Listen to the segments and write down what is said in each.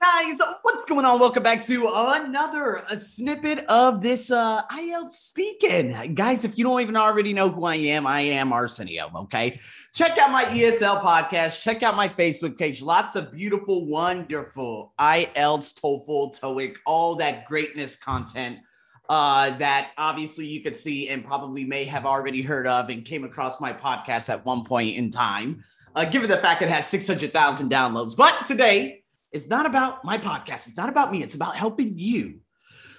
guys? What's going on? Welcome back to another snippet of this uh IELTS speaking. Guys, if you don't even already know who I am, I am Arsenio. Okay. Check out my ESL podcast. Check out my Facebook page. Lots of beautiful, wonderful IELTS, TOEFL, TOEIC, all that greatness content uh, that obviously you could see and probably may have already heard of and came across my podcast at one point in time. Uh, given the fact it has 600,000 downloads. But today, it's not about my podcast. It's not about me. It's about helping you.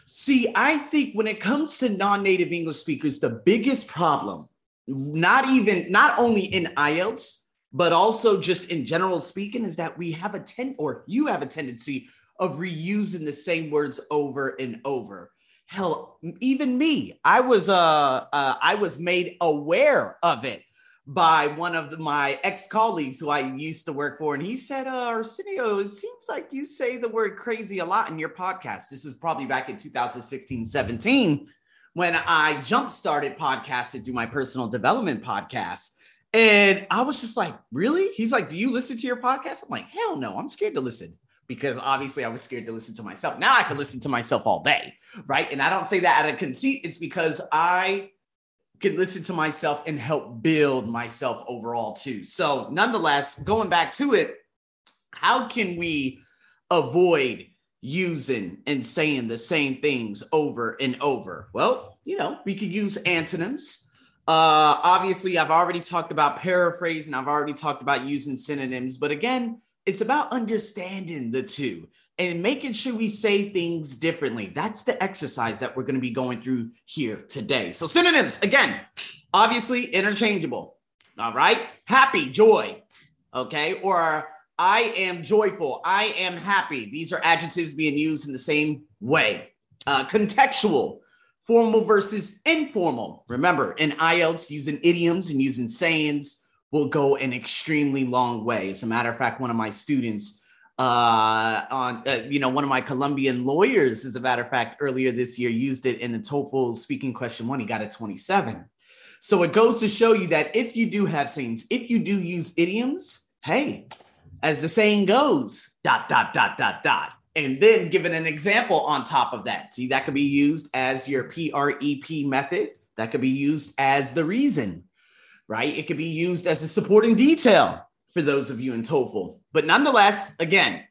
See, I think when it comes to non native English speakers, the biggest problem, not even, not only in IELTS, but also just in general speaking, is that we have a ten or you have a tendency of reusing the same words over and over. Hell, even me, I was uh, uh I was made aware of it by one of the, my ex colleagues who I used to work for. And he said, uh, Arsenio, it seems like you say the word crazy a lot in your podcast. This is probably back in 2016, 17, when I jump started podcasting through my personal development podcast. And I was just like, really? He's like, do you listen to your podcast? I'm like, hell no, I'm scared to listen because obviously I was scared to listen to myself. Now I can listen to myself all day, right? And I don't say that out of conceit. It's because I can listen to myself and help build myself overall too. So, nonetheless, going back to it, how can we avoid using and saying the same things over and over? Well, you know, we could use antonyms. Uh, obviously, I've already talked about paraphrasing, I've already talked about using synonyms, but again, it's about understanding the two and making sure we say things differently. That's the exercise that we're going to be going through here today. So, synonyms again, obviously interchangeable. All right. Happy, joy. Okay. Or I am joyful. I am happy. These are adjectives being used in the same way. Uh, contextual, formal versus informal. Remember, in IELTS, using idioms and using sayings will go an extremely long way. As a matter of fact, one of my students uh, on, uh, you know, one of my Colombian lawyers, as a matter of fact, earlier this year used it in the TOEFL speaking question one. He got a 27. So it goes to show you that if you do have sayings, if you do use idioms, hey, as the saying goes, dot, dot, dot, dot, dot. And then given an example on top of that. See, that could be used as your PREP method. That could be used as the reason, right? It could be used as a supporting detail for those of you in TOEFL. But nonetheless, again,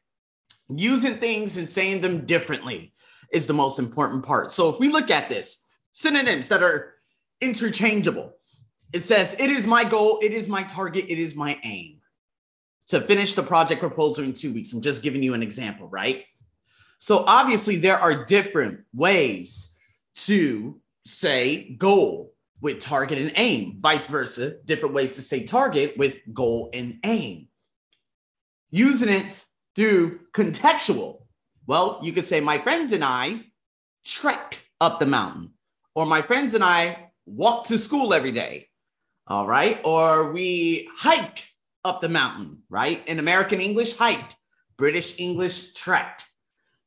using things and saying them differently is the most important part. So if we look at this, synonyms that are interchangeable, it says, It is my goal, it is my target, it is my aim to finish the project proposal in two weeks. I'm just giving you an example, right? So obviously, there are different ways to say goal with target and aim, vice versa, different ways to say target with goal and aim. Using it through contextual. Well, you could say, My friends and I trek up the mountain, or my friends and I walk to school every day. All right. Or we hike up the mountain, right? In American English, hike, British English, trek.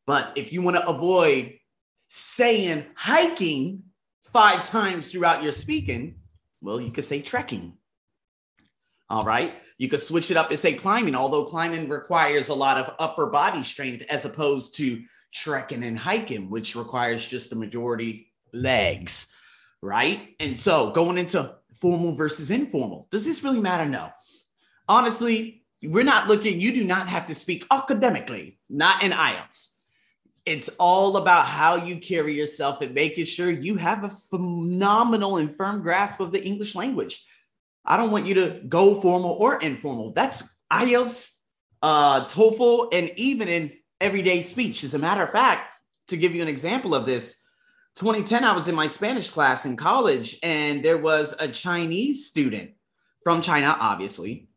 But if you want to avoid saying hiking, five times throughout your speaking, well, you could say trekking. All right. You could switch it up and say climbing, although climbing requires a lot of upper body strength as opposed to trekking and hiking, which requires just the majority legs. Right. And so going into formal versus informal, does this really matter? No. Honestly, we're not looking, you do not have to speak academically, not in IELTS. It's all about how you carry yourself and making sure you have a phenomenal and firm grasp of the English language. I don't want you to go formal or informal. That's IELTS, uh, TOEFL, and even in everyday speech. As a matter of fact, to give you an example of this, 2010, I was in my Spanish class in college, and there was a Chinese student from China, obviously.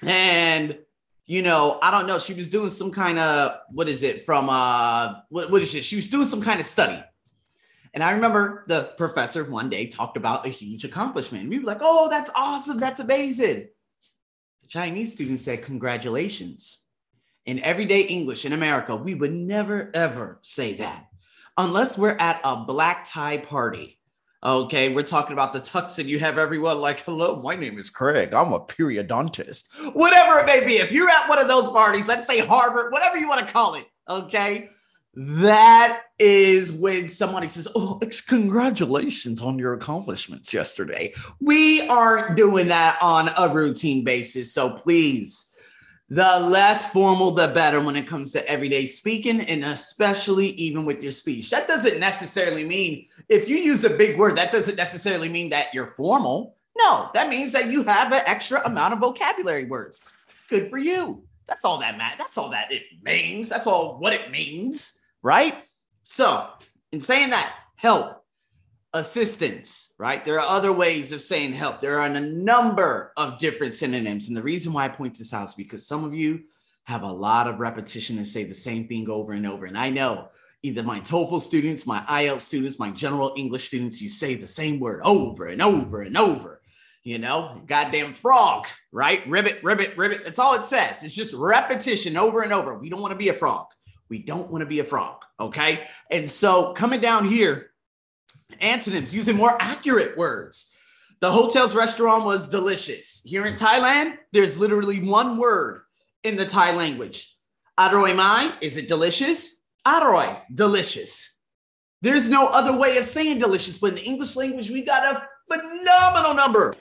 And you know, I don't know. She was doing some kind of what is it from uh what, what is it? She was doing some kind of study. And I remember the professor one day talked about a huge accomplishment. We were like, oh, that's awesome. That's amazing. The Chinese student said, congratulations. In everyday English in America, we would never, ever say that unless we're at a black tie party Okay, we're talking about the tux and you have everyone like, hello, my name is Craig. I'm a periodontist. Whatever it may be. If you're at one of those parties, let's say Harvard, whatever you want to call it, Okay. That is when somebody says, Oh, congratulations on your accomplishments yesterday. We aren't doing that on a routine basis. So please, the less formal, the better when it comes to everyday speaking, and especially even with your speech. That doesn't necessarily mean if you use a big word, that doesn't necessarily mean that you're formal. No, that means that you have an extra amount of vocabulary words. Good for you. That's all that matters. That's all that it means. That's all what it means right? So, in saying that, help, assistance, right? There are other ways of saying help. There are a number of different synonyms. And the reason why I point this out is because some of you have a lot of repetition and say the same thing over and over. And I know either my TOEFL students, my IELTS students, my general English students, you say the same word over and over and over. You know, goddamn frog, right? Ribbit, ribbit, ribbit. That's all it says. It's just repetition over and over. We don't want to be a frog. We don't want to be a frog. Okay. And so coming down here, antonyms using more accurate words. The hotel's restaurant was delicious. Here in Thailand, there's literally one word in the Thai language. Aroy mai, is it delicious? Aroy, delicious. There's no other way of saying delicious, but in the English language, we got a phenomenal number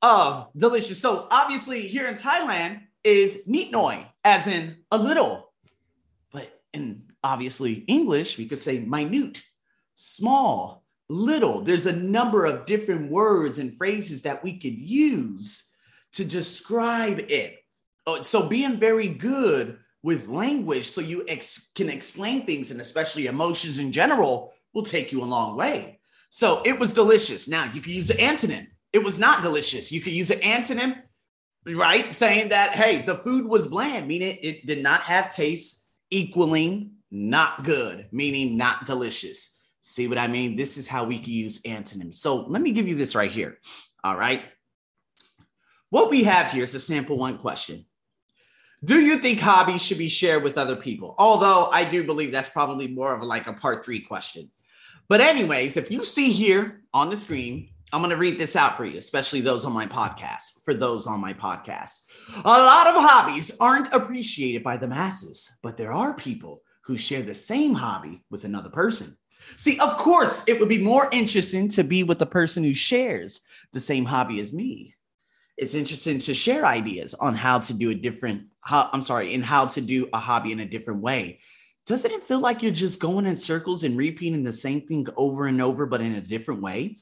of delicious. So obviously, here in Thailand is neat noi, as in a little, But in obviously English, we could say minute, small, little. There's a number of different words and phrases that we could use to describe it. Oh, so being very good with language so you ex- can explain things and especially emotions in general will take you a long way. So it was delicious. Now you could use an antonym. It was not delicious. You could use an antonym, right? Saying that, hey, the food was bland, meaning it did not have taste equaling not good, meaning not delicious. See what I mean? This is how we can use antonyms. So let me give you this right here. All right. What we have here is a sample one question. Do you think hobbies should be shared with other people? Although I do believe that's probably more of like a part three question. But, anyways, if you see here on the screen, I'm going to read this out for you, especially those on my podcast. For those on my podcast, a lot of hobbies aren't appreciated by the masses, but there are people who share the same hobby with another person. See, of course, it would be more interesting to be with the person who shares the same hobby as me. It's interesting to share ideas on how to do a different, how, I'm sorry, in how to do a hobby in a different way. Doesn't it feel like you're just going in circles and repeating the same thing over and over, but in a different way?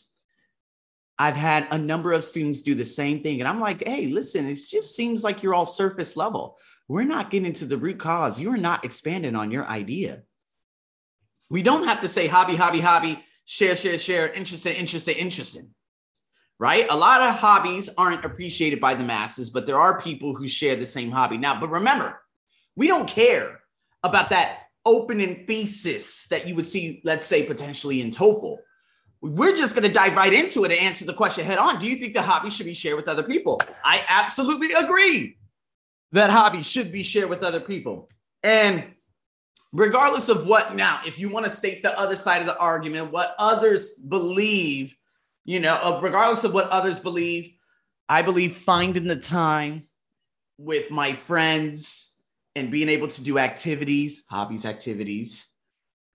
I've had a number of students do the same thing. And I'm like, hey, listen, it just seems like you're all surface level. We're not getting to the root cause. You're not expanding on your idea. We don't have to say hobby, hobby, hobby, share, share, share, interested, interested, interested. Right? A lot of hobbies aren't appreciated by the masses, but there are people who share the same hobby. Now, but remember, we don't care about that opening thesis that you would see, let's say, potentially in TOEFL we're just going to dive right into it and answer the question head on. Do you think the hobby should be shared with other people? I absolutely agree that hobby should be shared with other people. And regardless of what now, if you want to state the other side of the argument, what others believe, you know, regardless of what others believe, I believe finding the time with my friends and being able to do activities, hobbies, activities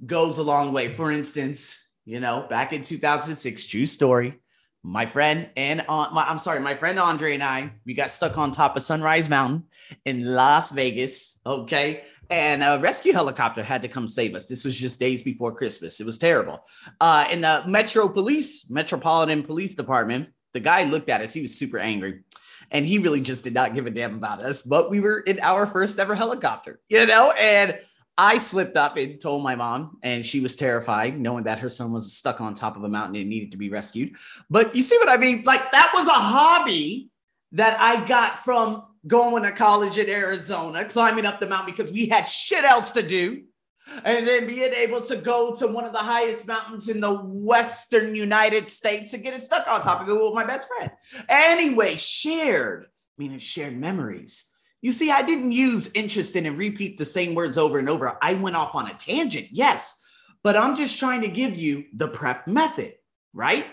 goes a long way. For instance, you know, back in 2006, true story. My friend and uh, my, I'm sorry, my friend Andre and I, we got stuck on top of Sunrise Mountain in Las Vegas. Okay. And a rescue helicopter had to come save us. This was just days before Christmas. It was terrible. Uh, in the Metro Police, Metropolitan Police Department, the guy looked at us. He was super angry and he really just did not give a damn about us. But we were in our first ever helicopter, you know, and I slipped up and told my mom, and she was terrified, knowing that her son was stuck on top of a mountain and needed to be rescued. But you see what I mean? Like that was a hobby that I got from going to college in Arizona, climbing up the mountain because we had shit else to do. And then being able to go to one of the highest mountains in the Western United States and get it stuck on top of it with my best friend. Anyway, shared, meaning shared memories you see, I didn't use interested and repeat the same words over and over. I went off on a tangent, yes, but I'm just trying to give you the prep method, right?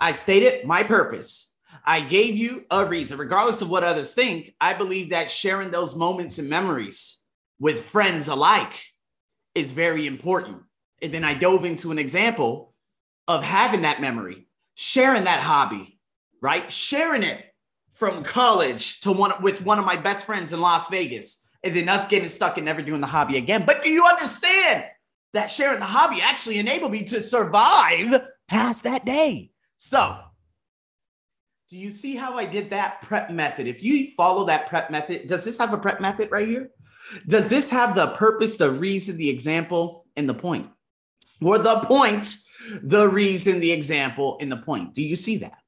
I stated my purpose. I gave you a reason, regardless of what others think. I believe that sharing those moments and memories with friends alike is very important. And then I dove into an example of having that memory, sharing that hobby, right? Sharing it from college to one with one of my best friends in Las Vegas, and then us getting stuck and never doing the hobby again. But do you understand that sharing the hobby actually enabled me to survive past that day? So, do you see how I did that prep method? If you follow that prep method, does this have a prep method right here? Does this have the purpose, the reason, the example, and the point? Or the point, the reason, the example, and the point? Do you see that?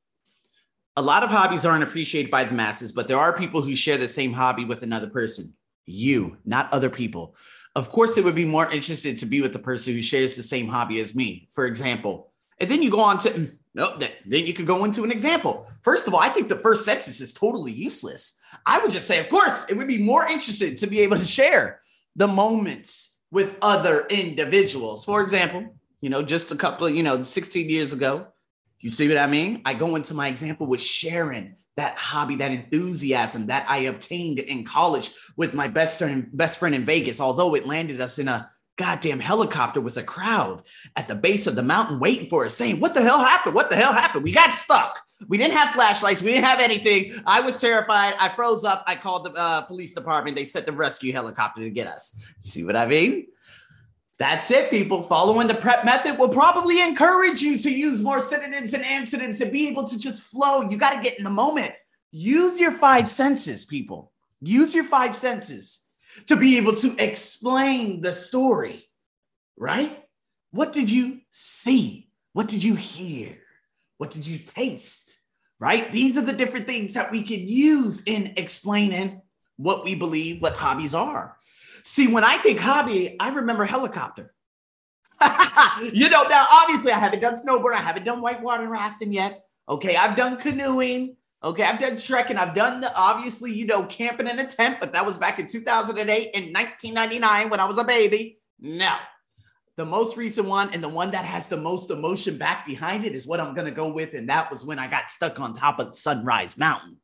A lot of hobbies aren't appreciated by the masses, but there are people who share the same hobby with another person. You, not other people. Of course, it would be more interested to be with the person who shares the same hobby as me, for example. And then you go on to, mm, no, then you could go into an example. First of all, I think the first sentence is totally useless. I would just say, of course, it would be more interested to be able to share the moments with other individuals. For example, you know, just a couple of, you know, 16 years ago, you see what I mean? I go into my example with sharing that hobby, that enthusiasm that I obtained in college with my best friend, best friend in Vegas, although it landed us in a goddamn helicopter with a crowd at the base of the mountain waiting for us, saying, What the hell happened? What the hell happened? We got stuck. We didn't have flashlights. We didn't have anything. I was terrified. I froze up. I called the uh, police department. They sent the rescue helicopter to get us. See what I mean? That's it, people. Following the prep method will probably encourage you to use more synonyms and antonyms and be able to just flow. You got to get in the moment. Use your five senses, people. Use your five senses to be able to explain the story, right? What did you see? What did you hear? What did you taste? Right? These are the different things that we can use in explaining what we believe what hobbies are. See, when I think hobby, I remember helicopter. you know, now obviously I haven't done snowboard, I haven't done whitewater rafting yet. Okay, I've done canoeing. Okay, I've done trekking. I've done the obviously, you know, camping in a tent, but that was back in 2008 and 1999 when I was a baby. No, the most recent one and the one that has the most emotion back behind it is what I'm going to go with. And that was when I got stuck on top of Sunrise Mountain.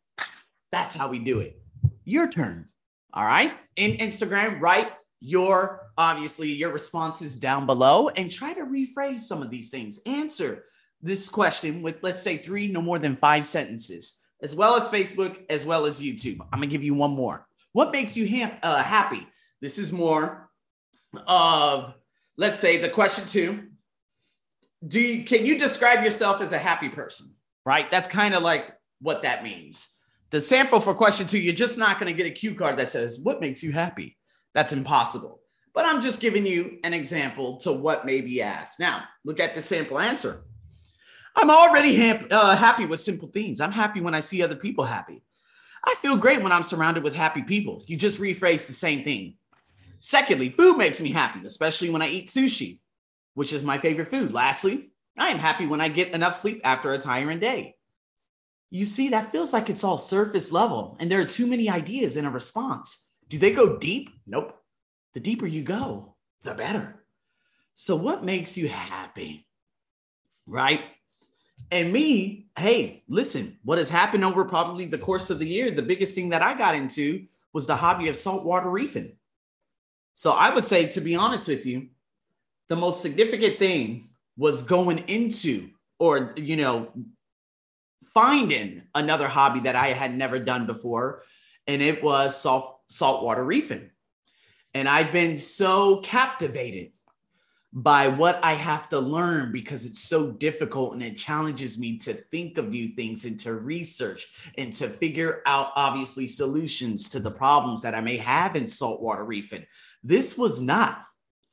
That's how we do it. Your turn. All right. In Instagram, write your obviously your responses down below and try to rephrase some of these things. Answer this question with, let's say, three, no more than five sentences, as well as Facebook, as well as YouTube. I'm to give you one more. What makes you ha- uh, happy? This is more of let's say the question two do you, can you describe yourself as a happy person right that's kind of like what that means the sample for question two you're just not going to get a cue card that says what makes you happy? That's impossible. But i'm just giving you an example to what may be asked. Now look at the sample answer. I'm already ha- uh, happy with simple things. I'm happy when i see other people happy. I feel great when i'm surrounded with happy people. You just rephrase the same thing. Secondly, food makes me happy, especially when I eat sushi, which is my favorite food. Lastly, I am happy when I get enough sleep after a tiring day. You see, that feels like it's all surface level, and there are too many ideas in a response. Do they go deep? Nope. The deeper you go, the better. So, what makes you happy? Right? And me, hey, listen, what has happened over probably the course of the year, the biggest thing that I got into was the hobby of saltwater reefing. So I would say, to be honest with you, the most significant thing was going into or, you know, finding another hobby that I had never done before. And it was salt, saltwater reefing. And I've been so captivated by what I have to learn because it's so difficult and it challenges me to think of new things and to research and to figure out, obviously, solutions to the problems that I may have in saltwater reefing. This was not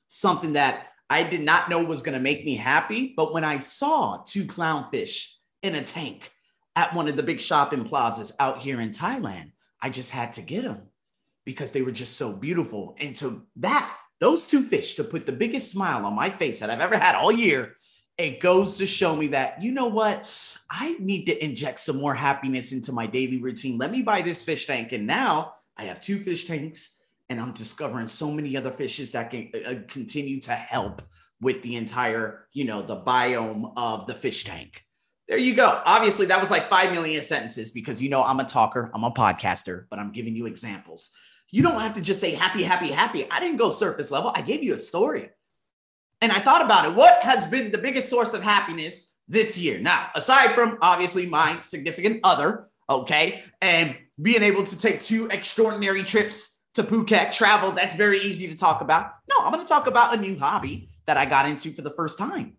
something that I did not know was going to make me happy. But when I saw two clownfish in a tank at one of the big shopping plazas out here in Thailand, I just had to get them because they were just so beautiful. And to that, those two fish to put the biggest smile on my face that I've ever had all year, it goes to show me that, you know what? I need to inject some more happiness into my daily routine. Let me buy this fish tank. And now I have two fish tanks and I'm discovering so many other fishes that can uh, continue to help with the entire, you know, the biome of the fish tank. There you go. Obviously, that was like 5 million sentences because you know I'm a talker, I'm a podcaster, but I'm giving you examples. You don't have to just say happy, happy, happy. I didn't go surface level. I gave you a story. And I thought about it. What has been the biggest source of happiness this year? Now, aside from obviously my significant other, okay, and being able to take two extraordinary trips to Phuket, travel, that's very easy to talk about. No, I'm going to talk about a new hobby that I got into for the first time.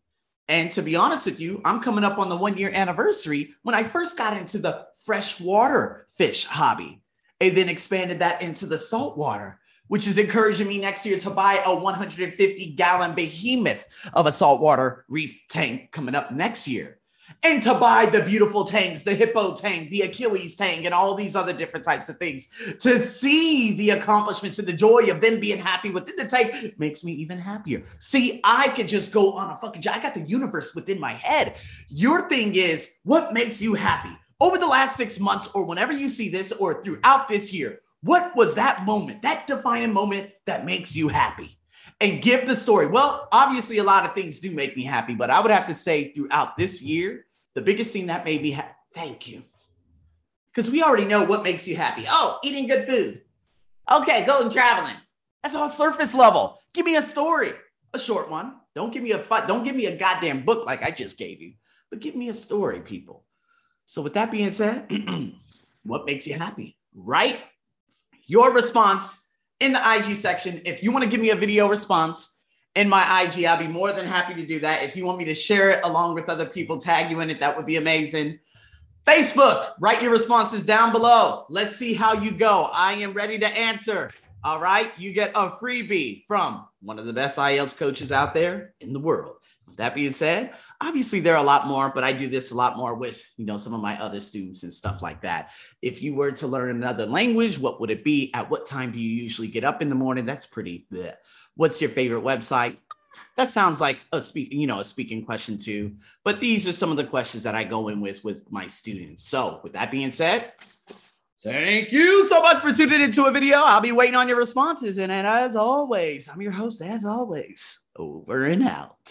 And to be honest with you, I'm coming up on the one year anniversary when I first got into the freshwater fish hobby and then expanded that into the saltwater, which is encouraging me next year to buy a 150 gallon behemoth of a saltwater reef tank coming up next year and to buy the beautiful tanks, the hippo tang, the Achilles tang, and all these other different types of things. To see the accomplishments and the joy of them being happy within the tank makes me even happier. See, I could just go on a fucking, I got the universe within my head. Your thing is what makes you happy? Over the last six months, or whenever you see this, or throughout this year, what was that moment, that defining moment that makes you happy? And give the story. Well, obviously, a lot of things do make me happy, but I would have to say throughout this year, the biggest thing that made me happy, thank you. Because we already know what makes you happy. Oh, eating good food. Okay, going traveling. That's all surface level. Give me a story, a short one. Don't give me a fight. Don't give me a goddamn book like I just gave you, but give me a story, people. So, with that being said, what makes you happy? Write your response in the IG section. If you want to give me a video response in my IG, I'll be more than happy to do that. If you want me to share it along with other people, tag you in it, that would be amazing. Facebook, write your responses down below. Let's see how you go. I am ready to answer. All right. You get a freebie from one of the best IELTS coaches out there in the world. That being said, obviously there are a lot more, but I do this a lot more with, you know, some of my other students and stuff like that. If you were to learn another language, what would it be? At what time do you usually get up in the morning? That's pretty bleh. What's your favorite website? That sounds like a speak, you know, a speaking question too. But these are some of the questions that I go in with with my students. So, with that being said, Thank you so much for tuning into a video. I'll be waiting on your responses. And as always, I'm your host, as always, over and out.